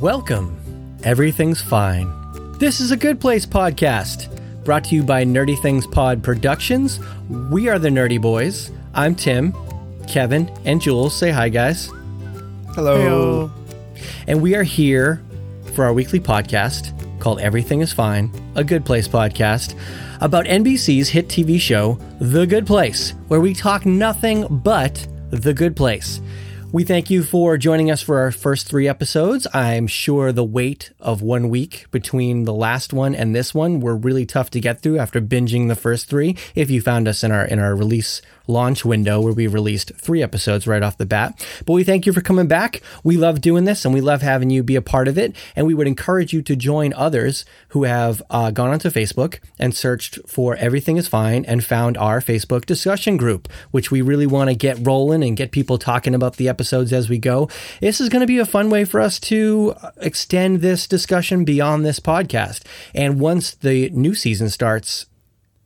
Welcome. Everything's fine. This is a Good Place podcast, brought to you by Nerdy Things Pod Productions. We are the Nerdy Boys. I'm Tim, Kevin, and Jules. Say hi, guys. Hello. And we are here for our weekly podcast called Everything is Fine, a Good Place podcast about NBC's hit TV show, The Good Place, where we talk nothing but The Good Place. We thank you for joining us for our first three episodes. I'm sure the wait of one week between the last one and this one were really tough to get through after binging the first three. If you found us in our in our release launch window where we released three episodes right off the bat. But we thank you for coming back. We love doing this and we love having you be a part of it. And we would encourage you to join others who have uh, gone onto Facebook and searched for Everything is Fine and found our Facebook discussion group, which we really want to get rolling and get people talking about the episodes as we go. This is going to be a fun way for us to extend this discussion beyond this podcast. And once the new season starts,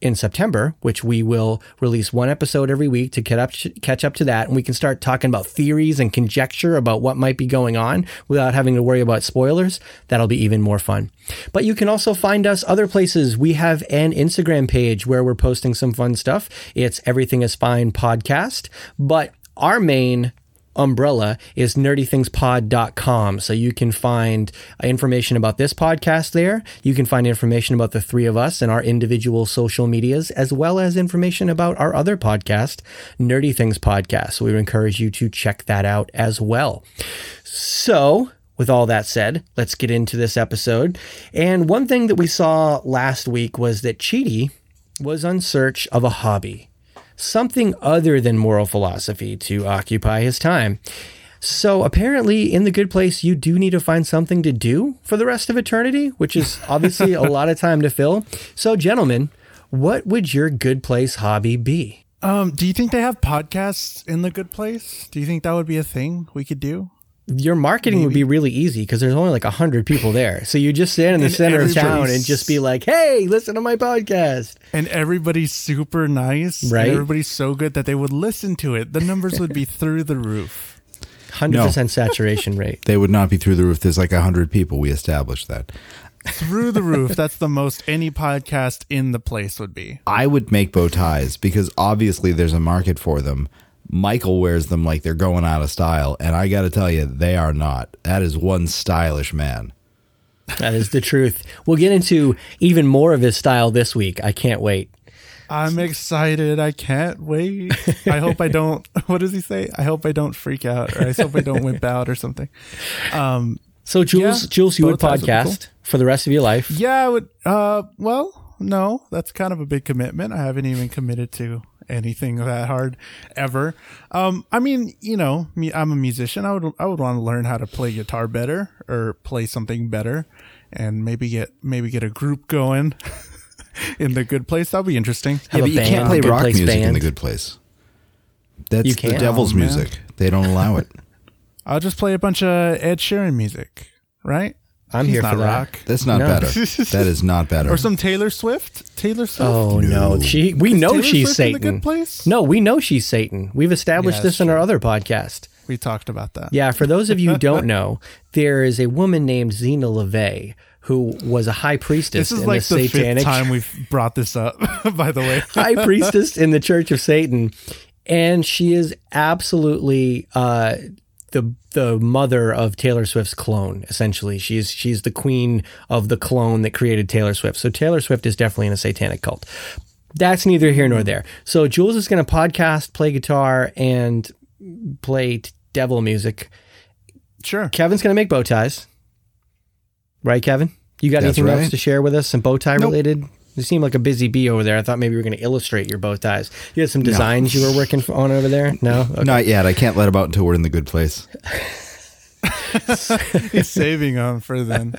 in September, which we will release one episode every week to catch up, catch up to that. And we can start talking about theories and conjecture about what might be going on without having to worry about spoilers. That'll be even more fun. But you can also find us other places. We have an Instagram page where we're posting some fun stuff. It's Everything is Fine podcast. But our main umbrella is nerdythingspod.com. So you can find uh, information about this podcast there. You can find information about the three of us and our individual social medias, as well as information about our other podcast, Nerdy Things Podcast. So we would encourage you to check that out as well. So, with all that said, let's get into this episode. And one thing that we saw last week was that Chidi was on search of a hobby something other than moral philosophy to occupy his time. So apparently, in the good place, you do need to find something to do for the rest of eternity, which is obviously a lot of time to fill. So, gentlemen, what would your good place hobby be? Um, do you think they have podcasts in the good place? Do you think that would be a thing we could do? Your marketing Maybe. would be really easy because there's only like a hundred people there. So you just stand in the and center of town and just be like, "Hey, listen to my podcast." And everybody's super nice, right? everybody's so good that they would listen to it. The numbers would be through the roof. Hundred no. percent saturation rate. They would not be through the roof. There's like a hundred people. We established that. Through the roof. That's the most any podcast in the place would be. I would make bow ties because obviously there's a market for them Michael wears them like they're going out of style, and I got to tell you, they are not. That is one stylish man. That is the truth. We'll get into even more of his style this week. I can't wait. I'm excited. I can't wait. I hope I don't. What does he say? I hope I don't freak out, or I hope I don't wimp out, or something. Um. So Jules, yeah, Jules, you would podcast would cool. for the rest of your life? Yeah, I would. Uh. Well, no, that's kind of a big commitment. I haven't even committed to anything that hard ever. Um, I mean, you know, me, I'm a musician. I would, I would want to learn how to play guitar better or play something better and maybe get, maybe get a group going in the good place. That'd be interesting. Yeah, but you can't play rock music band. in the good place. That's the devil's oh, music. They don't allow it. I'll just play a bunch of Ed Sheeran music, right? I'm He's here for that. Rock. That's not no. better. that is not better. Or some Taylor Swift. Taylor Swift. Oh no, no. she. We is know Taylor she's Swift Satan. good place? No, we know she's Satan. We've established yeah, this true. in our other podcast. We talked about that. Yeah, for those of you who don't know, there is a woman named Zeena LaVey who was a high priestess. This is like the, the satanic time we've brought this up. by the way, high priestess in the Church of Satan, and she is absolutely uh, the the mother of Taylor Swift's clone. Essentially, she's she's the queen of the clone that created Taylor Swift. So Taylor Swift is definitely in a satanic cult. That's neither here nor there. So Jules is going to podcast, play guitar, and play t- devil music. Sure. Kevin's going to make bow ties. Right, Kevin? You got That's anything right. else to share with us? Some bow tie nope. related you seem like a busy bee over there. I thought maybe you were going to illustrate your bow ties. You had some designs no. you were working on over there? No? Okay. Not yet. I can't let them out until we're in the good place. He's saving them for then.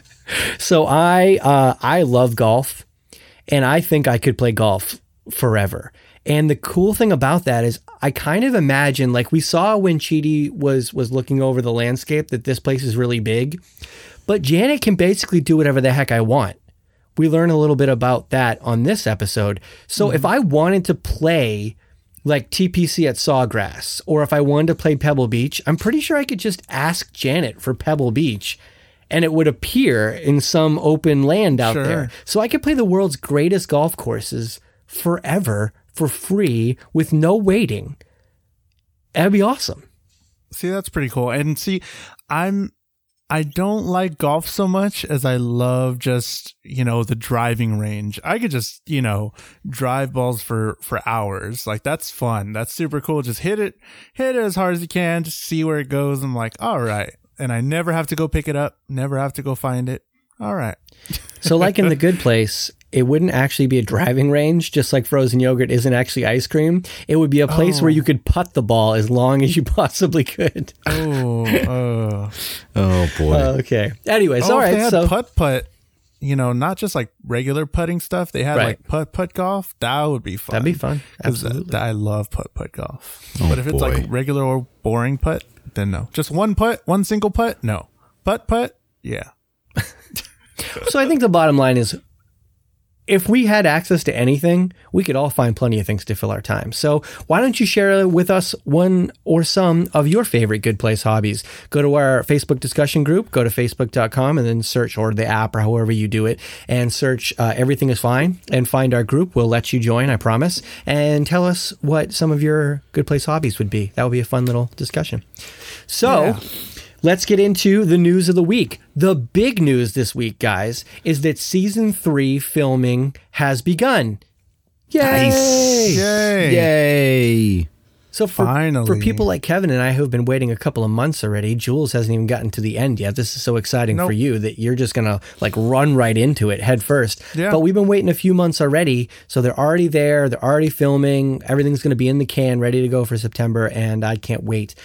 So I uh, I love golf, and I think I could play golf forever. And the cool thing about that is I kind of imagine like we saw when Chidi was was looking over the landscape that this place is really big. But Janet can basically do whatever the heck I want we learn a little bit about that on this episode. So mm-hmm. if I wanted to play like TPC at Sawgrass, or if I wanted to play Pebble Beach, I'm pretty sure I could just ask Janet for Pebble Beach and it would appear in some open land out Sure. there. So I could play the world's greatest golf courses forever for free with no waiting. That'd be awesome. See, that's pretty cool. And see, I'm I don't like golf so much as I love just, you know, the driving range. I could just, you know, drive balls for for hours. Like that's fun. That's super cool. Just hit it hit it as hard as you can, just see where it goes. I'm like, "All right." And I never have to go pick it up, never have to go find it. All right. So, like in the good place, it wouldn't actually be a driving range, just like frozen yogurt isn't actually ice cream. It would be a place where you could putt the ball as long as you possibly could. Oh, uh, Oh boy. okay. Anyways, oh, all if right. they had So, putt putt, you know, not just like regular putting stuff. They had Right. like putt putt golf. That would be fun. that'd be fun. 'Cause Absolutely. th- I love putt putt golf. Oh, but if it's like regular or boring putt, then no. Just one putt, one single putt, no. Putt putt, yeah. So I think the bottom line is if we had access to anything, we could all find plenty of things to fill our time. So why don't you share with us one or some of your favorite good place hobbies? Go to our Facebook discussion group, go to facebook.com and then search or the app or however you do it and search uh, everything is fine and find our group. We'll let you join, I promise, and tell us what some of your good place hobbies would be. That would be a fun little discussion. So, Yeah. Let's get into the news of the week. The big news this week, guys, is that season three filming has begun. Yay! Nice. Yay. Yay. So for, Finally. for people like Kevin and I who have been waiting a couple of months already, Jules hasn't even gotten to the end yet. This is so exciting for you that you're just gonna like run right into it head first. Yeah. But we've been waiting a few months already, so they're already there. They're already filming. Everything's gonna be in the can, ready to go for September, and I can't wait.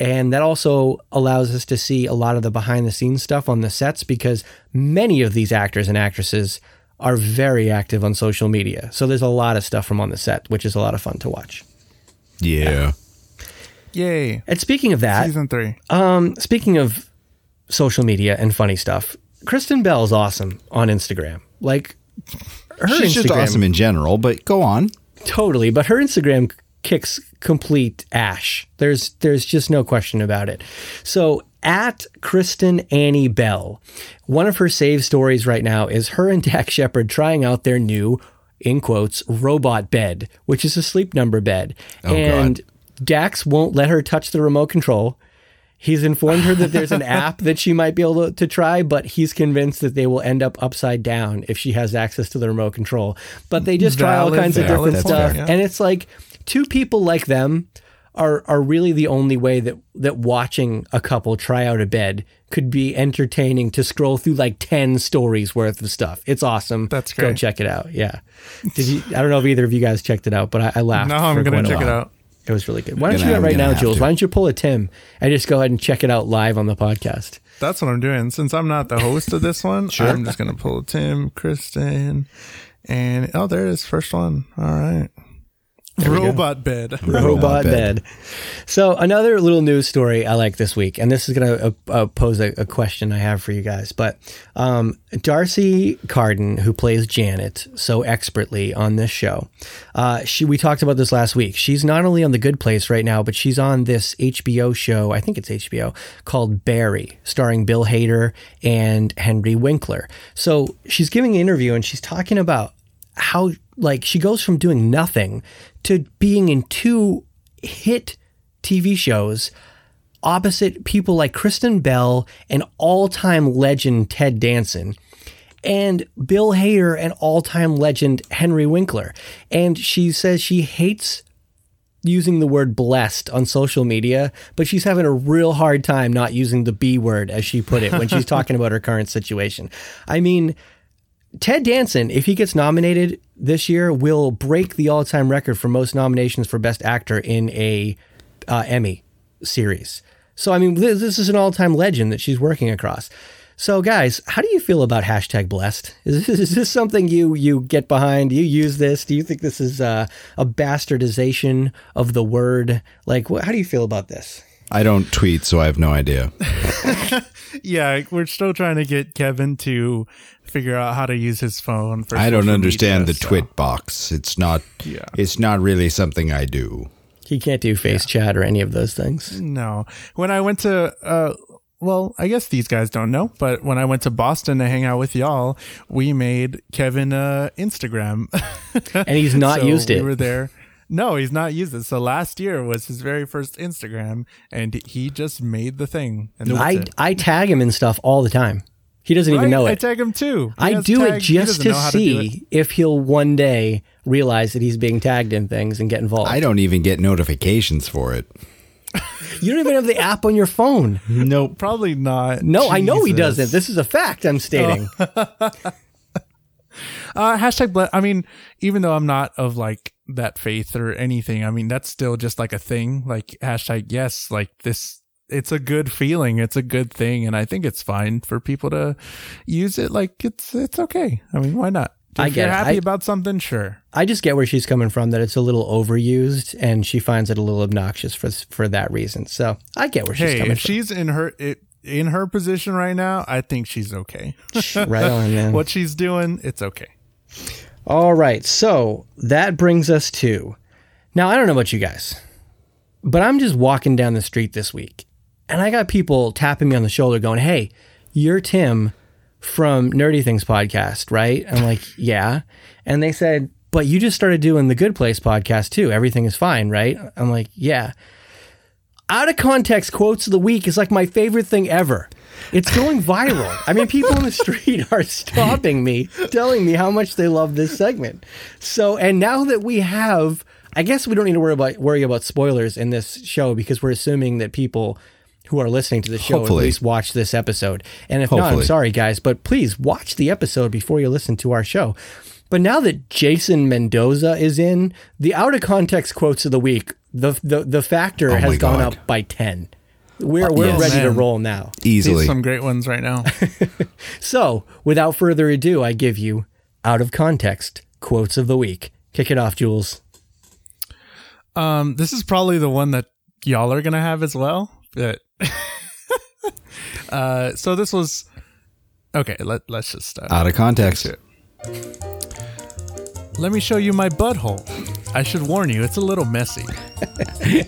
And that also allows us to see a lot of the behind the scenes stuff on the sets because many of these actors and actresses are very active on social media. So there's a lot of stuff from on the set, which is a lot of fun to watch. Yeah. Yay. And speaking of that, Season three. um, speaking of social media and funny stuff, Kristen Bell's awesome on Instagram. Like her She's Instagram, just awesome in general, but go on. totally. But her Instagram kicks complete ash. There's there's just no question about it. So at Kristen Annie Bell, one of her save stories right now is her and Dax Shepard trying out their new in quotes robot bed, which is a sleep number bed, and Dax won't let her touch the remote control. He's informed her that there's an app that she might be able to, to try, but he's convinced that they will end up upside down if she has access to the remote control. But they just try all Valid, kinds of different stuff. yeah. And it's like two people like them are are really the only way that that watching a couple try out a bed could be entertaining to scroll through like 10 stories worth of stuff. It's awesome. That's great. Go check it out. Yeah. Did you I don't know if either of you guys checked it out, but I, I laughed. No, I'm gonna check it out. It was really good. Why don't you Gonna- do it right now, Jules? to. Why don't you pull a Tim and just go ahead and check it out live on the podcast? That's what I'm doing. Since I'm not the host of this one, sure. I'm just gonna pull Tim, Kristen, and oh, there it is. First one. All right. Robot bed. robot Robot bed. bed. So another little news story I like this week, and this is going to uh, uh, pose a, a question I have for you guys. But um, D'Arcy Carden, who plays Janet so expertly on this show, uh, she we talked about this last week. She's not only on The Good Place right now, but she's on this HBO show. I think it's HBO called Barry, starring Bill Hader and Henry Winkler. So she's giving an interview, and she's talking about how like she goes from doing nothing to being in two hit TV shows opposite people like Kristen Bell and all-time legend Ted Danson and Bill Hader and all-time legend Henry Winkler. And she says she hates using the word blessed on social media, but she's having a real hard time not using the B word as she put it when she's talking about her current situation. I mean, Ted Danson, if he gets nominated this year, will break the all-time record for most nominations for Best Actor in a uh, Emmy series. So, I mean, this, this is an all-time legend that she's working across. So, guys, how do you feel about hashtag blessed? Is this, is this something you you get behind? Do you use this? Do you think this is uh, a bastardization of the word? Like, wh- how do you feel about this? I don't tweet, so I have no idea. Yeah, we're still trying to get Kevin to figure out how to use his phone. For I don't understand media, the so- twit box. It's not. Yeah. It's not really something I do. He can't do face chat or any of those things. No, when I went to uh, well, I guess these guys don't know, but when I went to Boston to hang out with y'all, we made Kevin uh, Instagram, and he's not So used it. We were there. No, he's not used it. So last year was his very first Instagram, and he just made the thing. And that's I it. I tag him and stuff all the time. He doesn't even know it. I tag him too. He I has do it just doesn't to know how do it. see if he'll one day realize that he's being tagged in things and get involved. I don't even get notifications for it. you don't even have the app on your phone. Nope. Probably not. No, I know he doesn't. This is a fact I'm stating. Uh, hashtag. Ble- I mean, even though I'm not of like that faith or anything, I mean that's still just like a thing. Like hashtag yes, like this. It's a good feeling. It's a good thing, and I think it's fine for people to use it. Like it's it's okay. I mean, why not? If I get you're happy I- about something, sure. I just get where she's coming from that it's a little overused and she finds it a little obnoxious for for that reason. So I get where she's Hey, coming if she's in her it, in her position right now, I think she's okay. from. right on, man. what she's doing, it's okay. All right. So that brings us to now, I don't know about you guys, but I'm just walking down the street this week and I got people tapping me on the shoulder going, Hey, you're Tim from Nerdy Things podcast, right? I'm like, Yeah. And they said, But you just started doing the Good Place podcast too. Everything is fine, right? I'm like, Yeah. Out of context quotes of the week is like my favorite thing ever. It's going viral. I mean, people in the street are stopping me, telling me how much they love this segment. So, and now that we have, I guess we don't need to worry about worry about spoilers in this show because we're assuming that people who are listening to the show Hopefully. at least watch this episode. And if not, I'm sorry, guys, but please watch the episode before you listen to our show. But now that Jason Mendoza is in, the out of context quotes of the week, the the, the factor Oh has gone up by ten. We're we're yes. ready to roll now. These Easily. some great ones right now. So, without further ado, I give you out of context quotes of the week. Kick it off, Jules. Um, this is probably the one that y'all are gonna have as well. But uh, so this was okay. Let let's just start. Out of context. Let me show you my butthole. I should warn you, it's a little messy.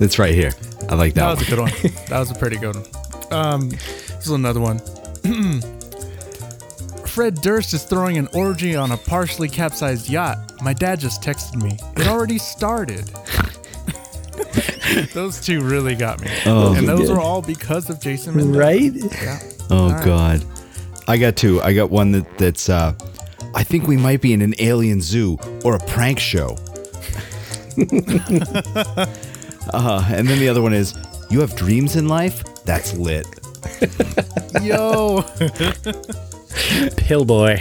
It's right here. I like That that, was a good one. That was a pretty good one. Um, this is another one. Fred Durst is throwing an orgy on a partially capsized yacht. My dad just texted me. It already started. those two really got me. Oh, and those good. are all because of Jason Mendoza. Right? Yeah. Oh right. God. I got two. I got one that that's uh I think we might be in an alien zoo or a prank show. uh, and then the other one is you have dreams in life? That's lit. Yo. Pillboi.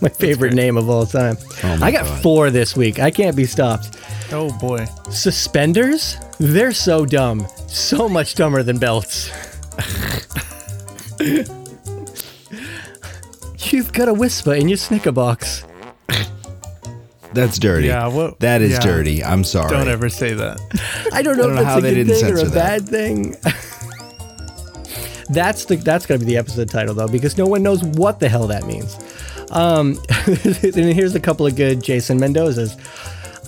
My favorite name of all time. Oh my I got God. four this week. I can't be stopped. Oh boy. Suspenders? They're so dumb. So much dumber than belts. You've got a whisper in your snicker box. That's dirty. Yeah, what- that is yeah. dirty. I'm sorry. Don't ever say that. I don't know don't know if how a they good didn't thing or a censor that. bad thing. that's the that's gonna be the episode title though, because no one knows what the hell that means. Um, and here's a couple of good Jason Mendoza's.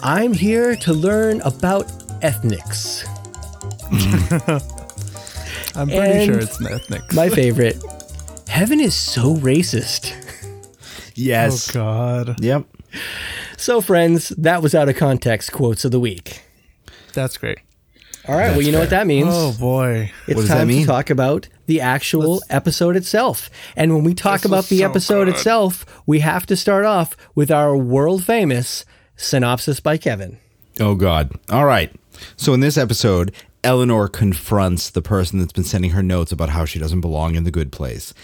I'm here to learn about ethnics. I'm pretty sure And it's ethnic. My favorite. Heaven is so racist. Yes. Oh god. Yep. So, friends, that was out of context quotes of the week. That's great. All right, well, you know what that means. Oh boy. It's What does time that mean? to talk about the actual episode itself. And when we talk about the so episode good. itself, we have to start off with our world famous synopsis by Kevin. Oh God. All right. So in this episode, Eleanor confronts the person that's been sending her notes about how she doesn't belong in the good place.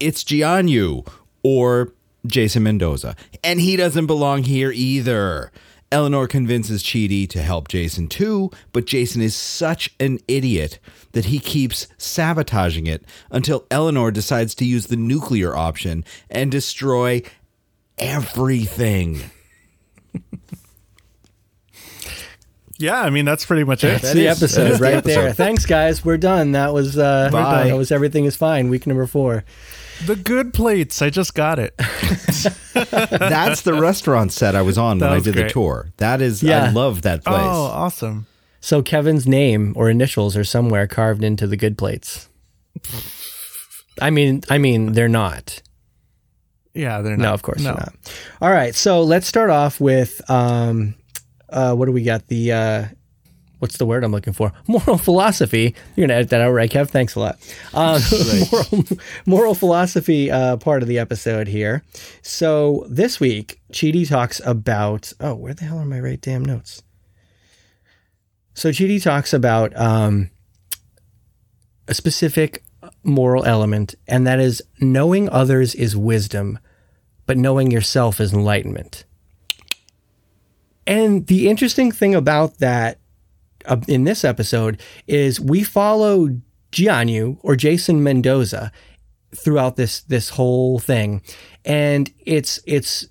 It's Jianyu or Jason Mendoza, and he doesn't belong here either. Eleanor convinces Chidi to help Jason too, but Jason is such an idiot that he keeps sabotaging it until Eleanor decides to use the nuclear option and destroy everything. Yeah, I mean that's pretty much it. That's the is- episode that is the right there. Thanks, guys. We're done. That was uh, we're Bye. done. That was everything is fine. Week number four. The good plates. I just got it. That's the restaurant set I was on That when I was did the tour. That is, Yeah. I love that place. Oh, awesome. So Kevin's name or initials are somewhere carved into the good plates. I mean, I mean, they're not. Yeah, they're not. No, of course they're not. All right, so let's start off with um, uh, what do we got? The uh, what's the word I'm looking for? Moral philosophy. You're gonna edit that out, right, Kev? Thanks a lot. Um, moral, moral philosophy uh, part of the episode here. So this week, Chidi talks about. Oh, where the hell are my right damn notes? So Chidi talks about um, a specific moral element, and that is knowing others is wisdom, but knowing yourself is enlightenment. And the interesting thing about that in this episode is we follow Jianyu or Jason Mendoza throughout this this whole thing, and it's it's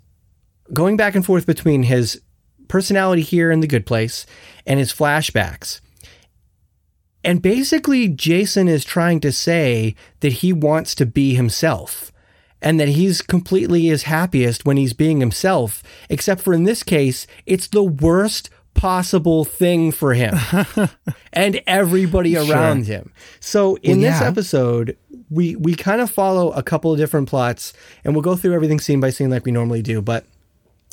going back and forth between his personality here in the good place and his flashbacks. And basically, Jason is trying to say that he wants to be himself and that he's completely his happiest when he's being himself, except for in this case, it's the worst possible thing for him and everybody around him. So in Well, this episode, we we kind of follow a couple of different plots and we'll go through everything scene by scene like we normally do, but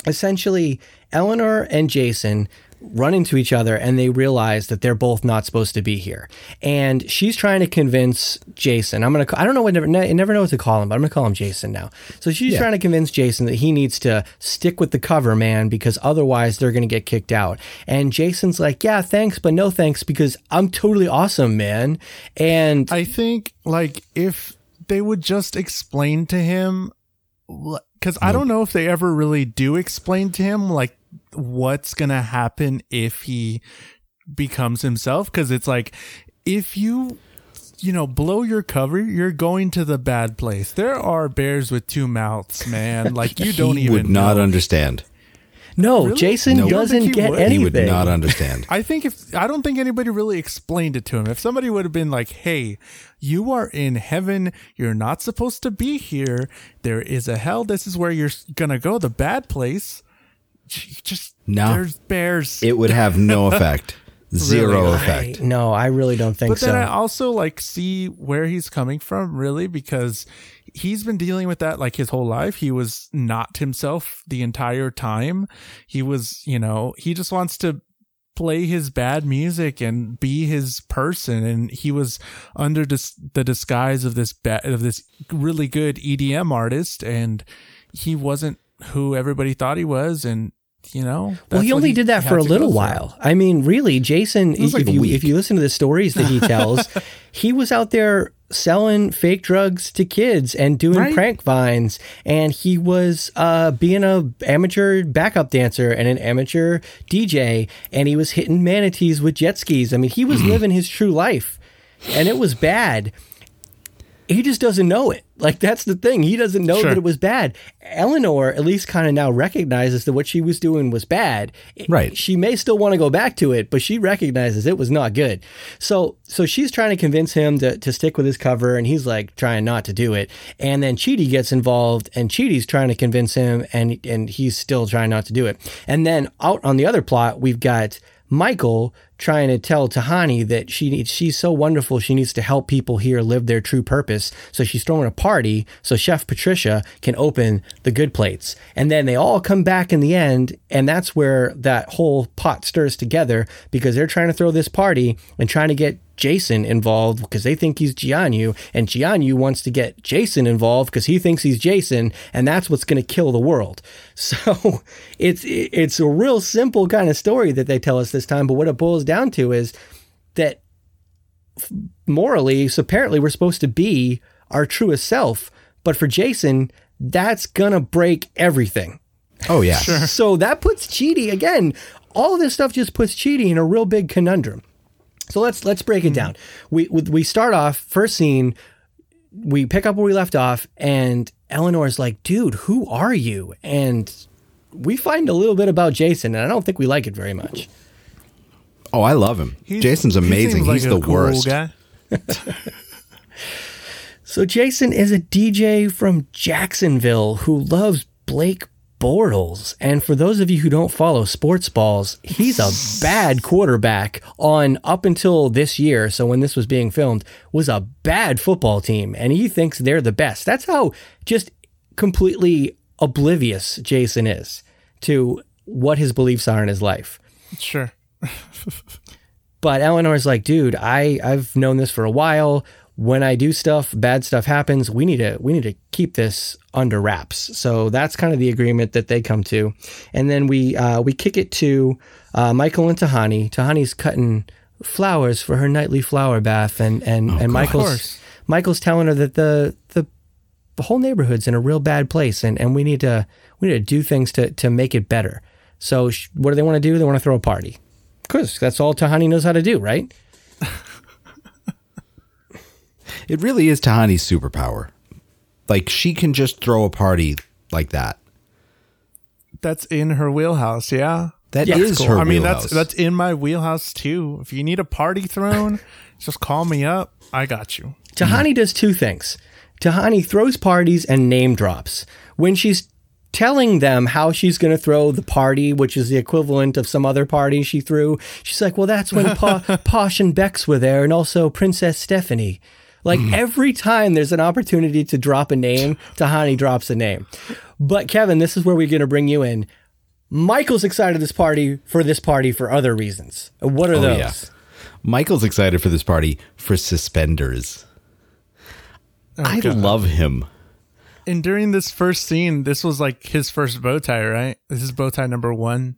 essentially Eleanor and Jason run into each other and they realize that they're both not supposed to be here. And she's trying to convince Jason. I'm to I don't know what never I never know what to call him, but I'm to call him Jason now. So she's trying to convince Jason that he needs to stick with the cover man because otherwise they're to get kicked out. And Jason's like, "Yeah, thanks, but no thanks because I'm totally awesome, man." And I think like if they would just explain to him, because I mm. don't know if they ever really do explain to him like what's gonna happen if he becomes himself. Because it's like if you you know blow your cover, you're going to the bad place. There are bears with two mouths, man. Like you don't he even would not know. understand. no, Really? Jason No. Doesn't get would? anything. He would not understand. I think if I don't think anybody really explained it to him. If somebody would have been like, "Hey, you are in heaven. You're not supposed to be here. There is a hell. This is where you're gonna go. The bad place." J- Just No. there's bears. It would have no effect. Zero Really? effect. I- no, I really don't think but so. then I also like see where he's coming from, really, because he's been dealing with that like his whole life. He was not himself the entire time. He was, you know, he just wants to play his bad music and be his person and he was under dis- the disguise of this ba- of this really good EDM artist and he wasn't who everybody thought he was and you know Well, he what only did that for a little go through. while. I mean, really, Jason. was like if you if you listen to the stories that he tells, he was out there selling fake drugs to kids and doing Right. prank vines, and he was uh, being a amateur backup dancer and an amateur DJ, and he was hitting manatees with jet skis. I mean, he was living his true life, and it was bad. He just doesn't know it. Like that's the thing. He doesn't know Sure. that it was bad. Eleanor at least kind of now recognizes that what she was doing was bad. Right. She may still want to go back to it, but she recognizes it was not good. So so she's trying to convince him to, to stick with his cover and he's like trying not to do it. And then Chidi gets involved and Chidi's trying to convince him and and he's still trying not to do it. And then out on the other plot, we've got Michael trying to tell Tahani that she needs, she's so wonderful, she needs to help people here live their true purpose. So she's throwing a party so Chef Patricia can open the good plates. And then they all come back in the end, and that's where that whole pot stirs together because they're trying to throw this party and trying to get Jason involved because they think he's Jianyu, and Jianyu wants to get Jason involved because he thinks he's Jason, and that's what's going to kill the world. So it's it's a real simple kind of story that they tell us this time, but what it boils down to is that morally, so apparently, we're supposed to be our truest self, but for Jason, that's gonna break everything. Oh yeah. So that puts Chidi again. All of this stuff just puts Chidi in a real big conundrum. So let's let's break it hmm. down. We we we start off first scene. We pick up where we left off, and Eleanor's like, "Dude, who are you?" And we find a little bit about Jason, and I don't think we like it very much. Oh, I love him. He's- Jason's amazing. seems like He's the cool worst. guy. So Jason is a DJ from Jacksonville who loves Blake Bortles. And for those of you who don't follow sports balls, he's a bad quarterback on up until this year. So when this was being filmed, was a bad football team, and he thinks they're the best. That's how just completely oblivious Jason is to what his beliefs are in his life. Sure. But Eleanor's like, dude, I I've known this for a while. When I do stuff, bad stuff happens. We need to we need to keep this under wraps. So that's kind of the agreement that they come to, and then we uh, we kick it to uh, Michael and Tahani. Tahani's cutting flowers for her nightly flower bath, and and and Michael's. Michael's telling her that the the the whole neighborhood's in a real bad place, and and we need to we need to do things to to make it better. So sh- what do they want to do? They want to throw a party. Because that's all Tahani knows how to do, right? It really is Tahani's superpower. Like she can just throw a party like that. That's in her wheelhouse. Yeah. That Yeah, is cool. her I mean, wheelhouse. that's that's in my wheelhouse too. If you need a party thrown, just call me up. I got you. Tahani mm-hmm. does two things. Tahani throws parties and name drops. When she's telling them how she's going to throw the party, which is the equivalent of some other party she threw, she's like, well, that's when pa- Posh and Becks were there and also Princess Stephanie. Like hmm. every time there's an opportunity to drop a name, Tahani drops a name. But Kevin, this is where we're going to bring you in. Michael's excited this party for this party for other reasons. What are Oh, those? yeah. Michael's excited for this party for suspenders. Oh, I God. love him. And during this first scene, this was like his first bow tie, right? This is bow tie number one,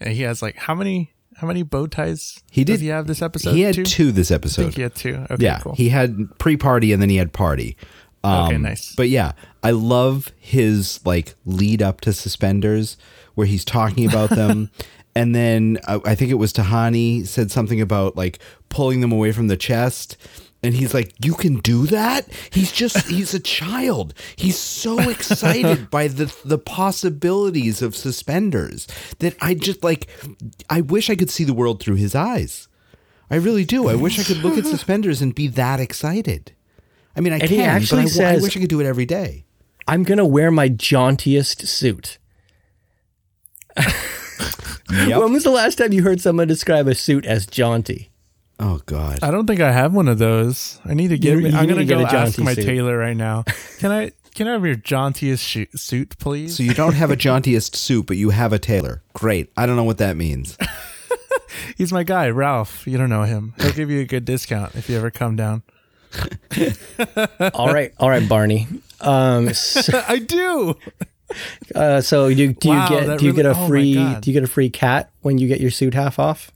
and he has like how many how many bow ties? He did- he have this episode? he had two. two this I episode. think he had two. Okay, yeah, cool. he had pre-party and then he had party. Um, Okay, nice. But yeah, I love his like lead up to suspenders where he's talking about them. And then uh, I think it was Tahani said something about like pulling them away from the chest. And he's like, You can do that? He's just, he's a child. He's so excited by the, the possibilities of suspenders that I just like, I wish I could see the world through his eyes. I really do. I wish I could look at suspenders and be that excited. I mean, I And can, he actually but I, I wish I could do it every day. I'm going to wear my jauntiest suit. When was the last time you heard someone describe a suit as jaunty? Oh God. I don't think I have one of those. I need to get. You- me. you I'm gonna to get go a ask my suit. tailor right now. Can I? Can I have your jauntiest shoot, suit, please? So you don't have a jauntiest suit, but you have a tailor. Great. I don't know what that means. He's my guy, Ralph. You don't know him. He'll give you a good discount if you ever come down. all right, all right, Barney. Um, so, I do. uh, so you, do you get do you get a really- oh free do you get a free cat when you get your suit half off?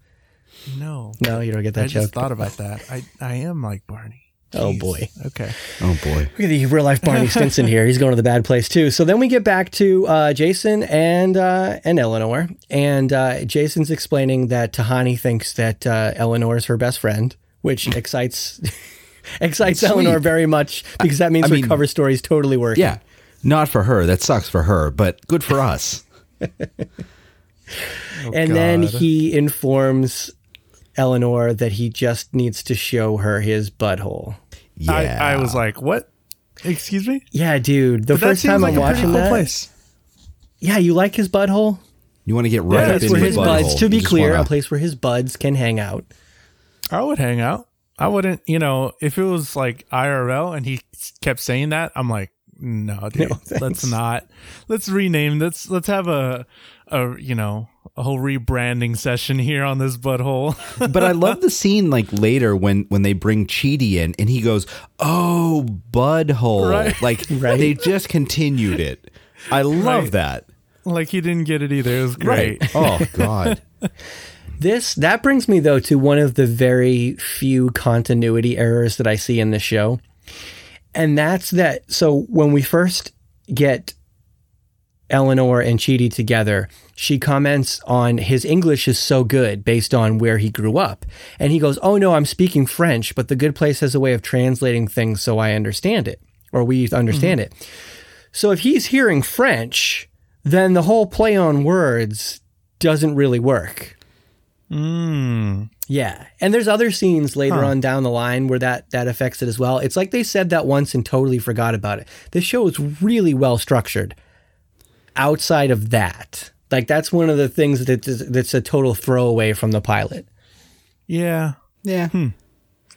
No, No, you don't get I that just joke. thought about that. I I am like Barney. Oh, boy. Okay. Oh boy. Look at the real life Barney Stinson here. He's going to the bad place too. So then we get back to uh, Jason and uh, and Eleanor, and uh, Jason's explaining that Tahani thinks that uh, Eleanor is her best friend, which excites excites Sweet. Eleanor very much because that means I her mean- cover story is totally working. Yeah. Not for her. That sucks for her, but good for us. and then he informs Eleanor that he just needs to show her his butthole. Yeah. I, I was like, what? Excuse me. Yeah, dude. The But first time like I'm a watching cool that, place. yeah, you like his butthole. you want to get right Yeah, up it's in Where his his butthole. buds, to be clear, wanna- a place where his buds can hang out. I would hang out. I wouldn't, you know, if it was like IRL and he kept saying that, I'm like, no, dude, No, let's not. Let's rename. Let's let's have a a you know a whole rebranding session here on this butthole. but I love the scene like later when when they bring Chidi in and he goes, "Oh, butthole!" Right. Like Right. they just continued it. I love Right. that. like he didn't get it either. It was great. Oh God. This that brings me though to one of the very few continuity errors that I see in this show. And that's that so when we first get Eleanor and Chidi together, she comments on his English is so good based on where he grew up. And he goes, "Oh no, I'm speaking French, but the good place has a way of translating things so I understand it or we understand it." So if he's hearing French, then the whole play on words doesn't really work. Mm. Yeah, and there's other scenes later on down the line where that that affects it as well. It's like they said that once and totally forgot about it. This show is really well structured. outside of that. Like that's one of the things that that's a total throwaway from the pilot. Yeah. Yeah. Hmm.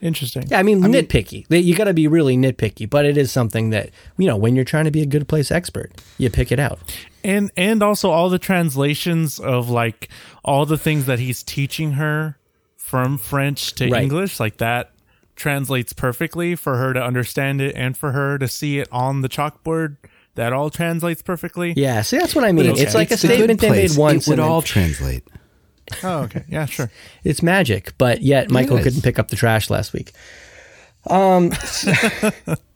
Interesting. Yeah, I mean, nitpicky. You got to be really nitpicky, but it is something that you know when you're trying to be a good place expert, you pick it out. And and also all the translations of like all the things that he's teaching her from French to Right. English, like that translates perfectly for her to understand it and for her to see it on the chalkboard. That all translates perfectly. Yeah, see, that's what I mean. Okay. It's like It's a statement they made once. It would and then- all translate. Oh, okay. Yeah, sure. it's magic, but yet Michael couldn't pick up the trash last week. Um,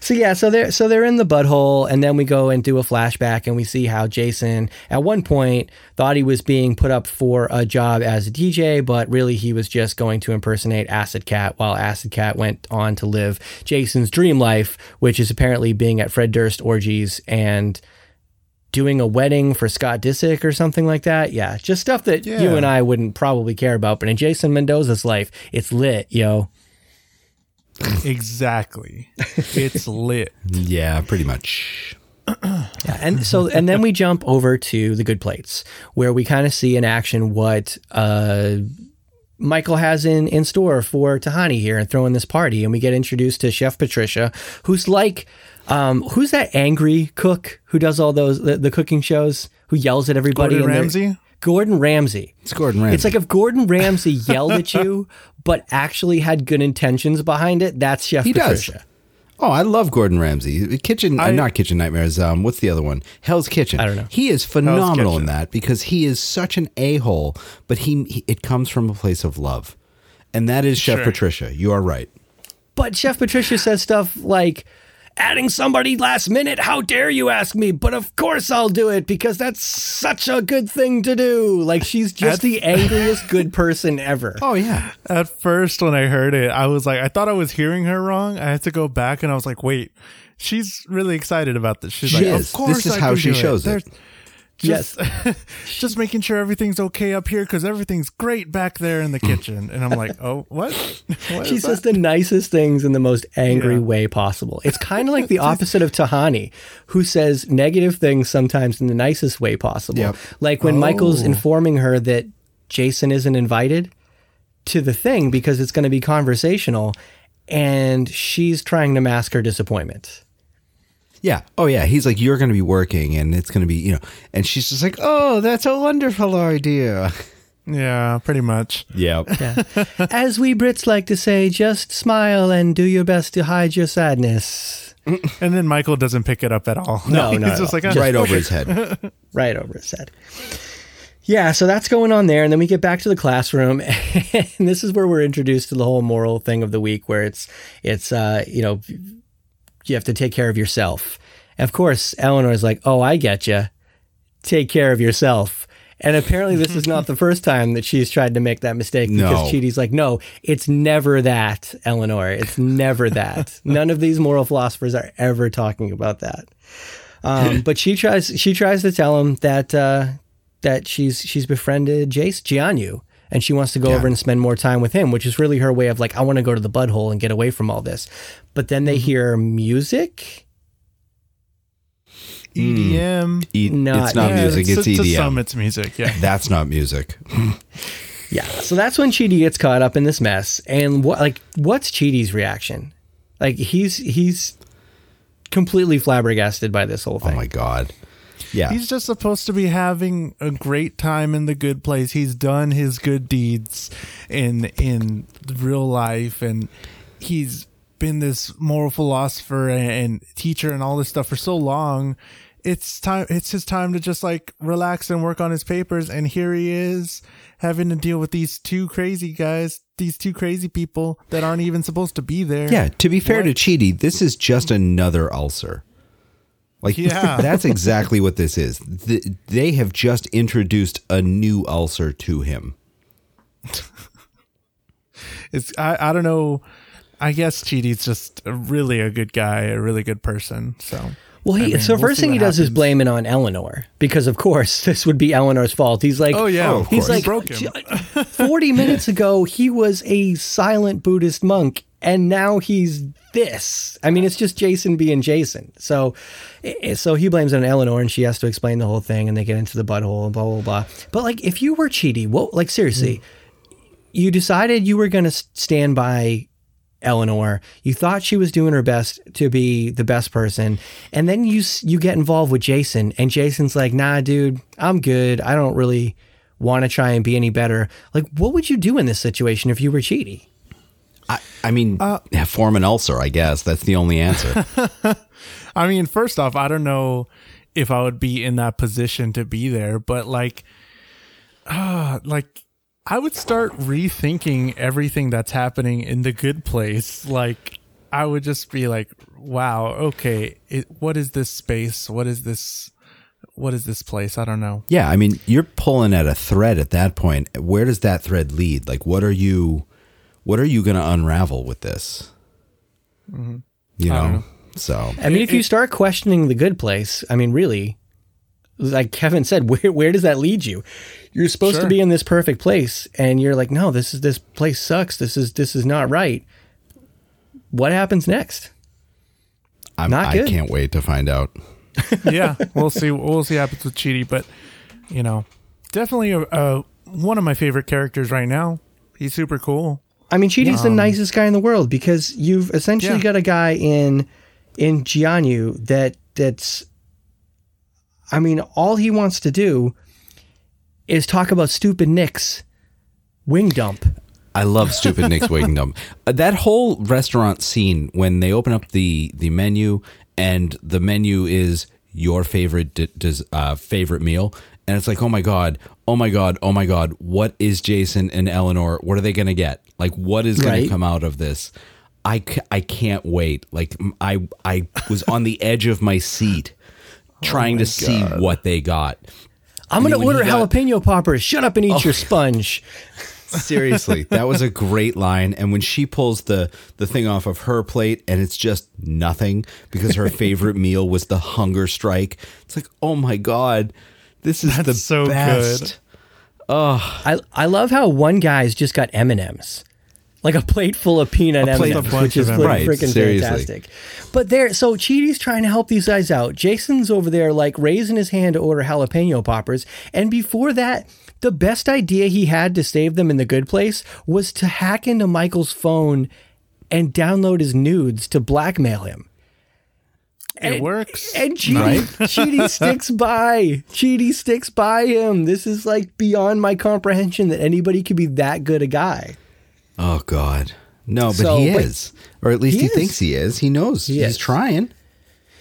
so yeah, so they're so they're in the butthole, and then we go and do a flashback, and we see how Jason at one point thought he was being put up for a job as a DJ, but really he was just going to impersonate Acid Cat, while Acid Cat went on to live Jason's dream life, which is apparently being at Fred Durst orgies and doing a wedding for Scott Disick or something like that. Yeah, just stuff that you and I wouldn't probably care about. But in Jason Mendoza's life, it's lit, yo. Exactly. it's lit. Yeah, pretty much. Yeah, and so and then we jump over to the good plates where we kind of see in action what uh Michael has in in store for Tahani here and throwing this party and we get introduced to Chef Patricia who's like um who's that angry cook who does all those the, the cooking shows who yells at everybody Gordon Ramsay? Gordon Ramsay. It's Gordon Ramsay. It's like if Gordon Ramsay yelled at you but actually had good intentions behind it, that's Chef He does. Patricia. Oh, I love Gordon Ramsay. Kitchen, uh, I- not Kitchen Nightmares. Um, what's the other one? Hell's Kitchen. I don't know. He is phenomenal in that because he is such an a hole, but he, he it comes from a place of love, and that is Chef Sure. Patricia. You are right. But Chef Patricia says stuff like, adding somebody last minute, how dare you ask me? But of course I'll do it because that's such a good thing to do. Like she's just the angriest good person ever. Oh yeah, At first, when I heard it, I was like, I thought I was hearing her wrong. I had to go back and I was like, wait, she's really excited about this. She's She like, is. of course, This is I how can she do shows it. There's- Just, just making sure everything's okay up here because everything's great back there in the kitchen. And I'm like, oh, what? what She says that? the nicest things in the most angry Yeah. way possible. It's kind of like the opposite of Tahani, who says negative things sometimes in the nicest way possible. Yep. Like when Michael's Oh. informing her that Jason isn't invited to the thing because it's going to be conversational, and she's trying to mask her disappointment. Yeah. Oh yeah. He's like, you're going to be working, and it's going to be, you know, and she's just like, oh, that's a wonderful idea. Yeah, pretty much. Yeah. As we Brits like to say, just smile and do your best to hide your sadness. And then Michael doesn't pick it up at all. No, he's not at just all. like, oh, right over his head. right over his head. Yeah, so that's going on there, and then we get back to the classroom, and this is where we're introduced to the whole moral thing of the week, where it's it's uh, you know you have to take care of yourself. And of course, Eleanor's like, "Oh, I get you. Take care of yourself." And apparently, this is not the first time that she's tried to make that mistake because No. Chidi's like, "No, it's never that, Eleanor. It's never that. None of these moral philosophers are ever talking about that." Um, but she tries she tries to tell him that uh, that she's she's befriended Jace Jianyu and she wants to go Yeah. over and spend more time with him, which is really her way of like I want to go to the butthole and get away from all this. But then they mm-hmm. hear music. Mm. EDM. E- Not- it's not Yeah, music. It's, to, EDM. To some, it's music. Yeah. That's not music. Yeah, so that's when Chidi gets caught up in this mess. And what like what's Chidi's reaction? Like he's he's completely flabbergasted by this whole thing. Oh my god. Yeah. He's just supposed to be having a great time in the good place. He's done his good deeds in in real life, and he's been this moral philosopher and, and teacher and all this stuff for so long. It's time. It's his time to just like relax and work on his papers. And here he is having to deal with these two crazy guys, these two crazy people that aren't even supposed to be there. Yeah, to be fair to Chidi, this is just another ulcer. Like, Yeah. that's exactly what this is. Th- they have just introduced a new ulcer to him. It's I, I don't know. I guess Chidi's just a really a good guy, a really good person. So Well, he, I mean, so we'll first thing what he does is happens. blame it on Eleanor because, of course, this would be Eleanor's fault. He's like, Oh, yeah, Oh, of he's course. like, broke him. forty minutes ago he was a silent Buddhist monk and now he's this. I mean, it's just Jason being Jason. So, so he blames it on Eleanor, and she has to explain the whole thing, and they get into the butthole and blah blah blah. But like, if you were Chidi, what? Like seriously, mm. you decided you were going to stand by Eleanor. You thought she was doing her best to be the best person, and then you you get involved with Jason, and Jason's like, "Nah, dude, I'm good. I don't really want to try and be any better." Like, what would you do in this situation if you were Chidi? I, I mean, form an ulcer. I guess that's the only answer. I mean, first off, I don't know if I would be in that position to be there, but like, uh, like I would start rethinking everything that's happening in the good place. Like, I would just be like, wow, okay, it, what is this space? What is this? What is this place? I don't know. yeah, I mean, you're pulling at a thread at that point. Where does that thread lead? Like, what are you, what are you going to unravel with this? You know, Mm-hmm. don't know. so I mean, if you start questioning the good place, I mean, really, like Kevin said, where where does that lead you? You're supposed to be in this perfect place, and you're like, no, this is this place sucks. This is this is not right. What happens next? I'm, Not I good. can't wait to find out. yeah, we'll see. We'll see what happens with Chidi, but you know, definitely a, a one of my favorite characters right now. He's super cool. I mean, Chidi's the nicest guy in the world because you've essentially Yeah. got a guy in in Jianyu that that's. I mean, all he wants to do is talk about stupid Nick's wing dump. I love stupid Nick's Wing Dump. Uh, That whole restaurant scene when they open up the the menu and the menu is your favorite di- dis, uh, favorite meal, and it's like, oh my god, oh my god, oh my god, what is Jason and Eleanor? What are they gonna get? Like, what is gonna come out of this? I, I can't wait. Like I, I was on the edge of my seat oh trying to see what they got. I'm when he order got- jalapeno poppers. Shut up and eat oh. your sponge. Seriously, that was a great line. And when she pulls the the thing off of her plate and it's just nothing because her favorite meal was the hunger strike, it's like, oh my god, this is That's the so best. good. I I love how one guy's just got M and M's, like a plate full of peanut M&Ms, bunch which is of like M&Ms. Right, freaking seriously. fantastic. But there, so Chidi's trying to help these guys out. Jason's over there like raising his hand to order jalapeno poppers, and before that. The best idea he had to save them in the good place was to hack into Michael's phone and download his nudes to blackmail him. It works. And Chidi, Chidi sticks by. Chidi sticks by him. This is like beyond my comprehension that anybody could be that good a guy. Oh god. No, but So, he but- is. Or at least He he, thinks he is. He knows. He He's is. trying.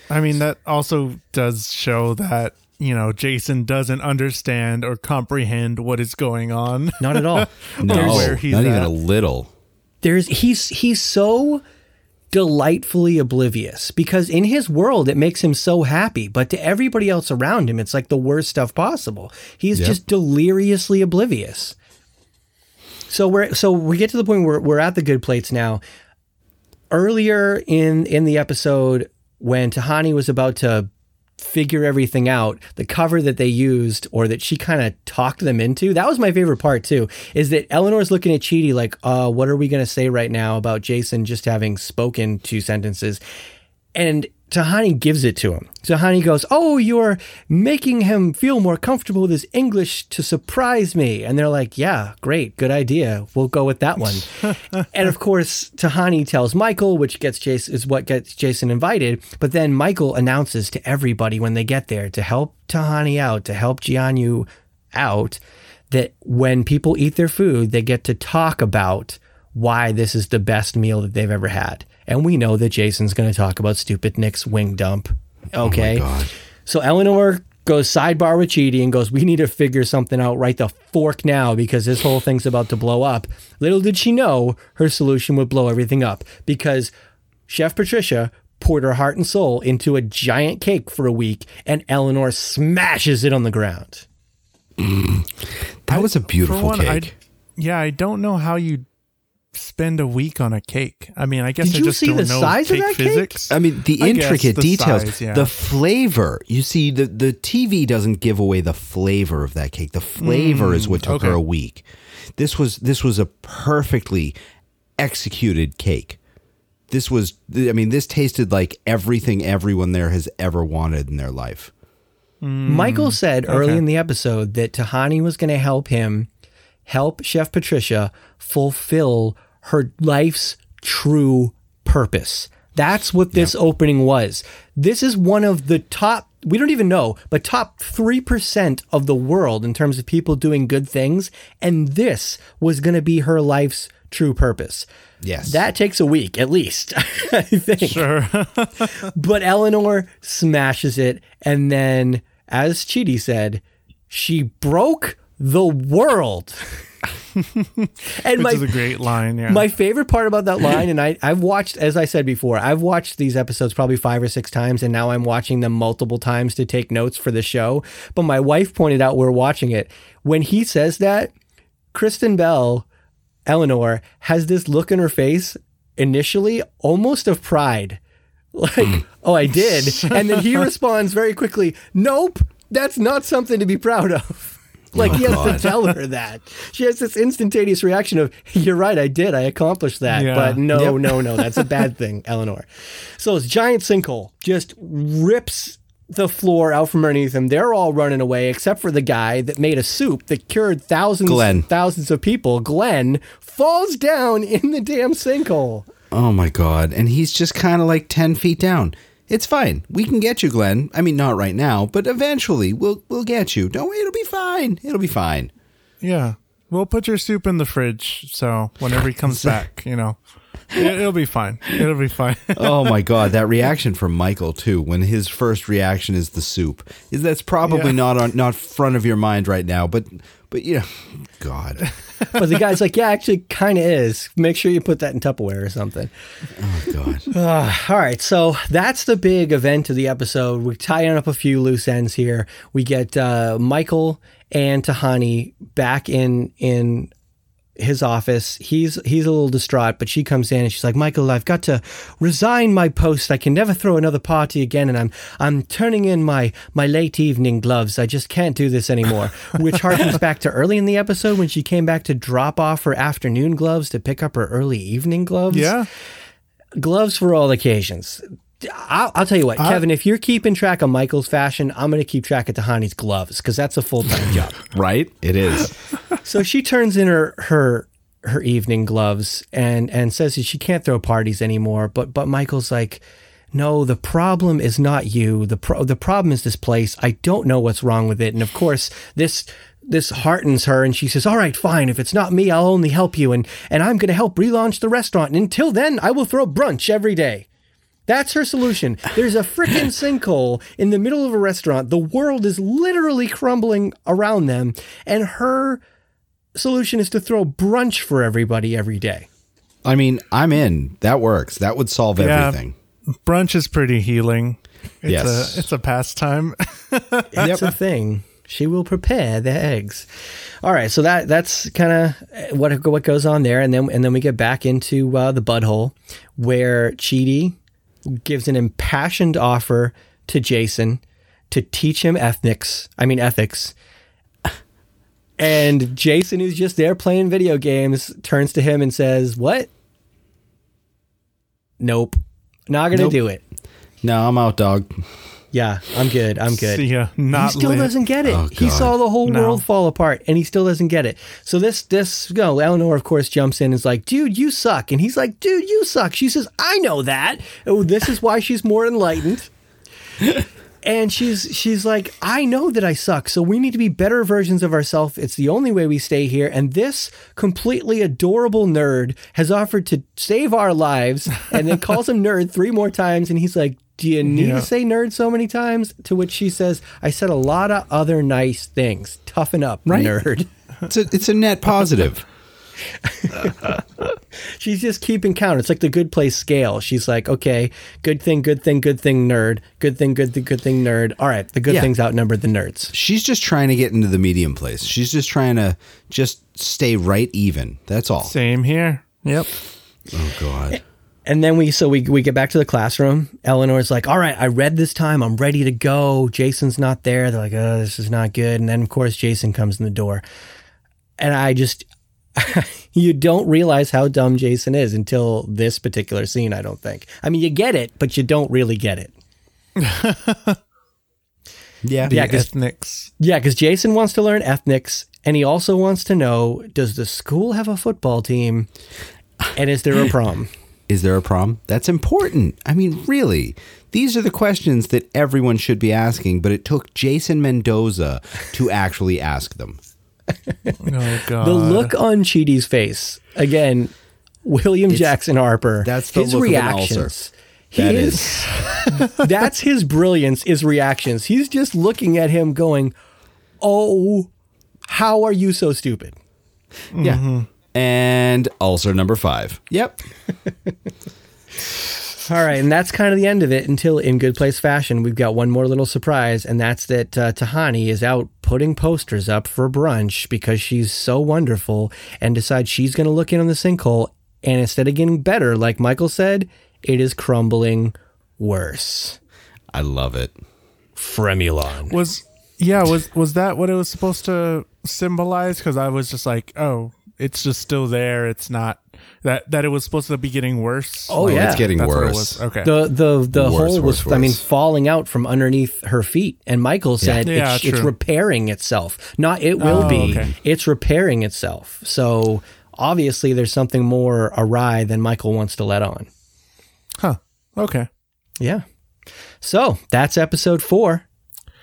I mean, that also does show that, you know, Jason doesn't understand or comprehend what is going on. Not at all. No, where he's not even at. a little. There's he's he's so delightfully oblivious because in his world it makes him so happy, but to everybody else around him it's like the worst stuff possible. He's Yep. just deliriously oblivious. So we're so we get to the point where we're at the good plates now. Earlier in in the episode when Tahani was about to figure everything out, the cover that they used or that she kind of talked them into, that was my favorite part too, is that Eleanor's looking at Chidi like, uh, what are we going to say right now about Jason just having spoken two sentences? And Tahani gives it to him. Tahani goes, Oh, you're making him feel more comfortable with his English to surprise me. And they're like, Yeah, great, good idea. We'll go with that one. and of course, Tahani tells Michael, which gets Jason is what gets Jason invited. But then Michael announces to everybody when they get there to help Tahani out, to help Jianyu out, that when people eat their food, they get to talk about why this is the best meal that they've ever had. And we know that Jason's going to talk about stupid Nick's wing dump. Oh okay. God. So Eleanor goes sidebar with Chidi and goes, We need to figure something out right the fork now because this whole thing's about to blow up. Little did she know her solution would blow everything up because Chef Patricia poured her heart and soul into a giant cake for a week and Eleanor smashes it on the ground. Mm. That was a beautiful one, I, cake. yeah, I don't know how you spend a week on a cake. I mean, I guess Did I you just see don't the know size of cake that cake? I mean, the I guess intricate the details, size, yeah. the flavor. You see, the, the TV doesn't give away the flavor of that cake. The flavor is mm, what took okay. her a week. This was this was a perfectly executed cake. this was I mean, this tasted like everything everyone there has ever wanted in their life. Mm, Michael said early in the episode that Tahani was going to help him help Chef Patricia fulfill her life's true purpose. That's what this opening was. This is one of the top, we don't even know, but top 3% of the world in terms of people doing good things. And this was going to be her life's true purpose. Yes. That takes a week at least, I think. Sure. But Eleanor smashes it. And then, as Chidi said, she broke the world. and Which my, is a great line. Yeah. my favorite part about that line, and I, I've watched, as I said before, I've watched these episodes probably five or six times, and now I'm watching them multiple times to take notes for the show. But my wife pointed out we're watching it. When he says that, Kristen Bell, Eleanor, has this look in her face initially almost of pride. Like, hmm. oh, I did. And then he responds very quickly, nope, that's not something to be proud of. Oh like he has to tell her that. She has this instantaneous reaction of, "You're right, I did. I accomplished that." Yeah. But no, Yep. no, no, that's a bad thing, Eleanor. So this giant sinkhole just rips the floor out from underneath them. They're all running away except for the guy that made a soup that cured thousands Glenn. thousands of people. Glenn falls down in the damn sinkhole. Oh my god! And he's just kind of like ten feet down. It's fine. We can get you, Glenn. I mean, not right now, but eventually we'll we'll get you. Don't. Worry, it'll be fine. It'll be fine. yeah. We'll put your soup in the fridge. So whenever he comes back, you know, it, it'll be fine. It'll be fine. oh my god, that reaction from Michael too. When his first reaction is the soup, is that's probably Yeah. not on not front of your mind right now, but but yeah, God, But the guy's like, "Yeah, actually, kind of is. Make sure you put that in Tupperware or something." oh God. All right, so that's the big event of the episode. We're tying up a few loose ends here. We get uh, Michael and Tahani back in in his office. He's he's a little distraught, but she comes in and she's like, "Michael, I've got to resign my post. I can never throw another party again, and I'm I'm turning in my my late evening gloves. I just can't do this anymore." Which harkens back to early in the episode when she came back to drop off her afternoon gloves to pick up her early evening gloves yeah. gloves for all occasions. I'll, I'll tell you what, Kevin. If you're keeping track of Michael's fashion, I'm going to keep track of Tahani's gloves because that's a full time job. Right? It is. So she turns in her her her evening gloves and and says that she can't throw parties anymore. But but Michael's like, no, the problem is not you. The pro- the problem is this place. I don't know what's wrong with it. And of course, this this heartens her and she says, "All right, fine. If it's not me, I'll only help you and and I'm going to help relaunch the restaurant. And until then, I will throw brunch every day." That's her solution. There's a freaking sinkhole in the middle of a restaurant. The world is literally crumbling around them, and her solution is to throw brunch for everybody every day. I mean, I'm in. That works. That would solve Yeah. everything. Brunch is pretty healing. It's Yes. a it's a pastime. That's a thing. She will prepare the eggs. All right, so that that's kind of what what goes on there, and then and then we get back into uh, the butthole where Chidi gives an impassioned offer to Jason to teach him ethics. I mean ethics. And Jason, who's just there playing video games, turns to him and says, "What? Nope, not gonna Nope. do it. No, I'm out, dog. Yeah, I'm good. I'm good." See ya. Not he still lit. doesn't get it. Oh, he saw the whole No. world fall apart, and he still doesn't get it. So this, this, you know, Eleanor, of course, jumps in and is like, "Dude, you suck," and he's like, "Dude, you suck." She says, "I know that." Oh, this is why she's more enlightened. And she's she's like, I know that I suck, so we need to be better versions of ourselves. It's the only way we stay here. And this completely adorable nerd has offered to save our lives, and then calls him nerd three more times. And he's like, Do you need Yeah. to say nerd so many times? To which she says, I said a lot of other nice things. Toughen up, Right. nerd. It's a it's a net positive. She's just keeping count. It's like the good place scale. She's like, okay, good thing, good thing, good thing, nerd. Good thing, good thing, good thing, nerd. All right, the good Yeah. things outnumbered the nerds. She's just trying to get into the medium place. She's just trying to just stay right even. That's all. Same here. Yep. Oh God. And then we so we we get back to the classroom. Eleanor's like, "All right, I read this time. I'm ready to go." Jason's not there. They're like, "Oh, this is not good." And then of course Jason comes in the door. And I just you don't realize how dumb Jason is until this particular scene, I don't think. I mean, you get it, but you don't really get it. Yeah. Yeah, ethnics. Yeah, because Jason wants to learn ethnics, and he also wants to know does the school have a football team? And is there a prom? Is there a prom? That's important. I mean, really. These are the questions that everyone should be asking, but it took Jason Mendoza to actually ask them. Oh god. The look on Chidi's face, again, William Jackson Harper, that's the his look of an reactions. ulcer. He That is, that's his brilliance, is reactions. He's just looking at him going, Oh, how are you so stupid? Yeah. Mm-hmm. And ulcer number five. Yep. All right, and that's kind of the end of it until in good place fashion, we've got one more little surprise, and that's that uh, Tahani is out putting posters up for brunch because she's so wonderful and decides she's going to look in on the sinkhole. And instead of getting better, like Michael said, it is crumbling worse. I love it. Fremulon. was yeah was was that what it was supposed to symbolize? Because I was just like, oh, it's just still there. It's not that that it was supposed to be getting worse. Oh, Like, yeah. It's getting that's what it worse. was. Okay. The the the Worse, hole was worse, I mean falling out from underneath her feet and Michael said Yeah, it's, it's repairing itself. Not it will Oh, be. okay. It's repairing itself. So obviously there's something more awry than Michael wants to let on. huh. Okay. Yeah. So that's episode 4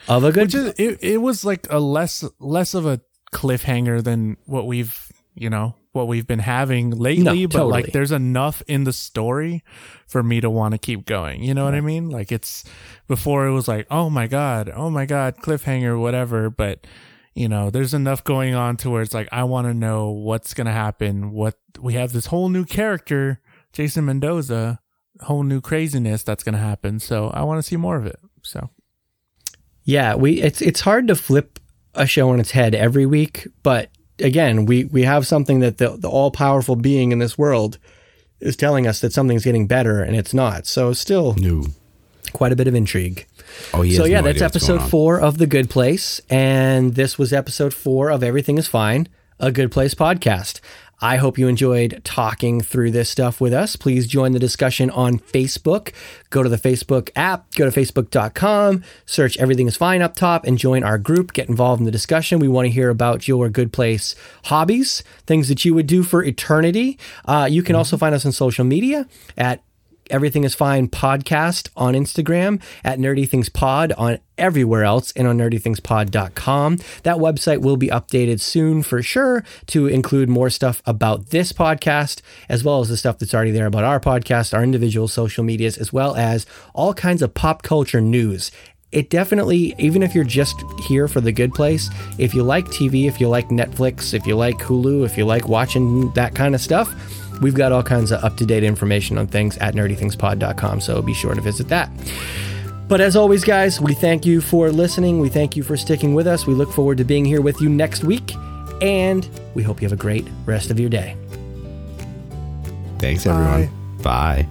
of a good Which is it, it was like a less less of a cliffhanger than what we've you know what we've been having lately No, but totally. like there's enough in the story for me to want to keep going. You know what i mean? Like it's before it was like oh my god oh my god cliffhanger whatever but you know there's enough going on to where it's like i want to know what's gonna happen what we have this whole new character jason mendoza whole new craziness that's gonna happen so i want to see more of it so. Yeah, we it's it's hard to flip a show on its head every week, but again, we we have something that the the all powerful being in this world is telling us that something's getting better and it's not. So still No. quite a bit of intrigue. Oh, yeah. so yeah, no that's episode four of The Good Place, and this was episode four of Everything Is Fine, a Good Place podcast. I hope you enjoyed talking through this stuff with us. Please join the discussion on Facebook. Go to the Facebook app, go to facebook.com, search Everything is Fine up top, and join our group. Get involved in the discussion. We want to hear about your Good Place hobbies, things that you would do for eternity. Uh, you can also find us on social media at Everything is Fine podcast on Instagram, at Nerdy Things Pod on everywhere else, and on nerdythingspod.com. That website will be updated soon for sure to include more stuff about this podcast, as well as the stuff that's already there about our podcast, our individual social medias, as well as all kinds of pop culture news. It definitely, even if you're just here for the good place, if you like TV, if you like Netflix, if you like Hulu, if you like watching that kind of stuff, We've got all kinds of up to date information on things at nerdythingspod.com, so be sure to visit that. But as always, guys, we thank you for listening. We thank you for sticking with us. We look forward to being here with you next week, and we hope you have a great rest of your day. Thanks, everyone. Bye.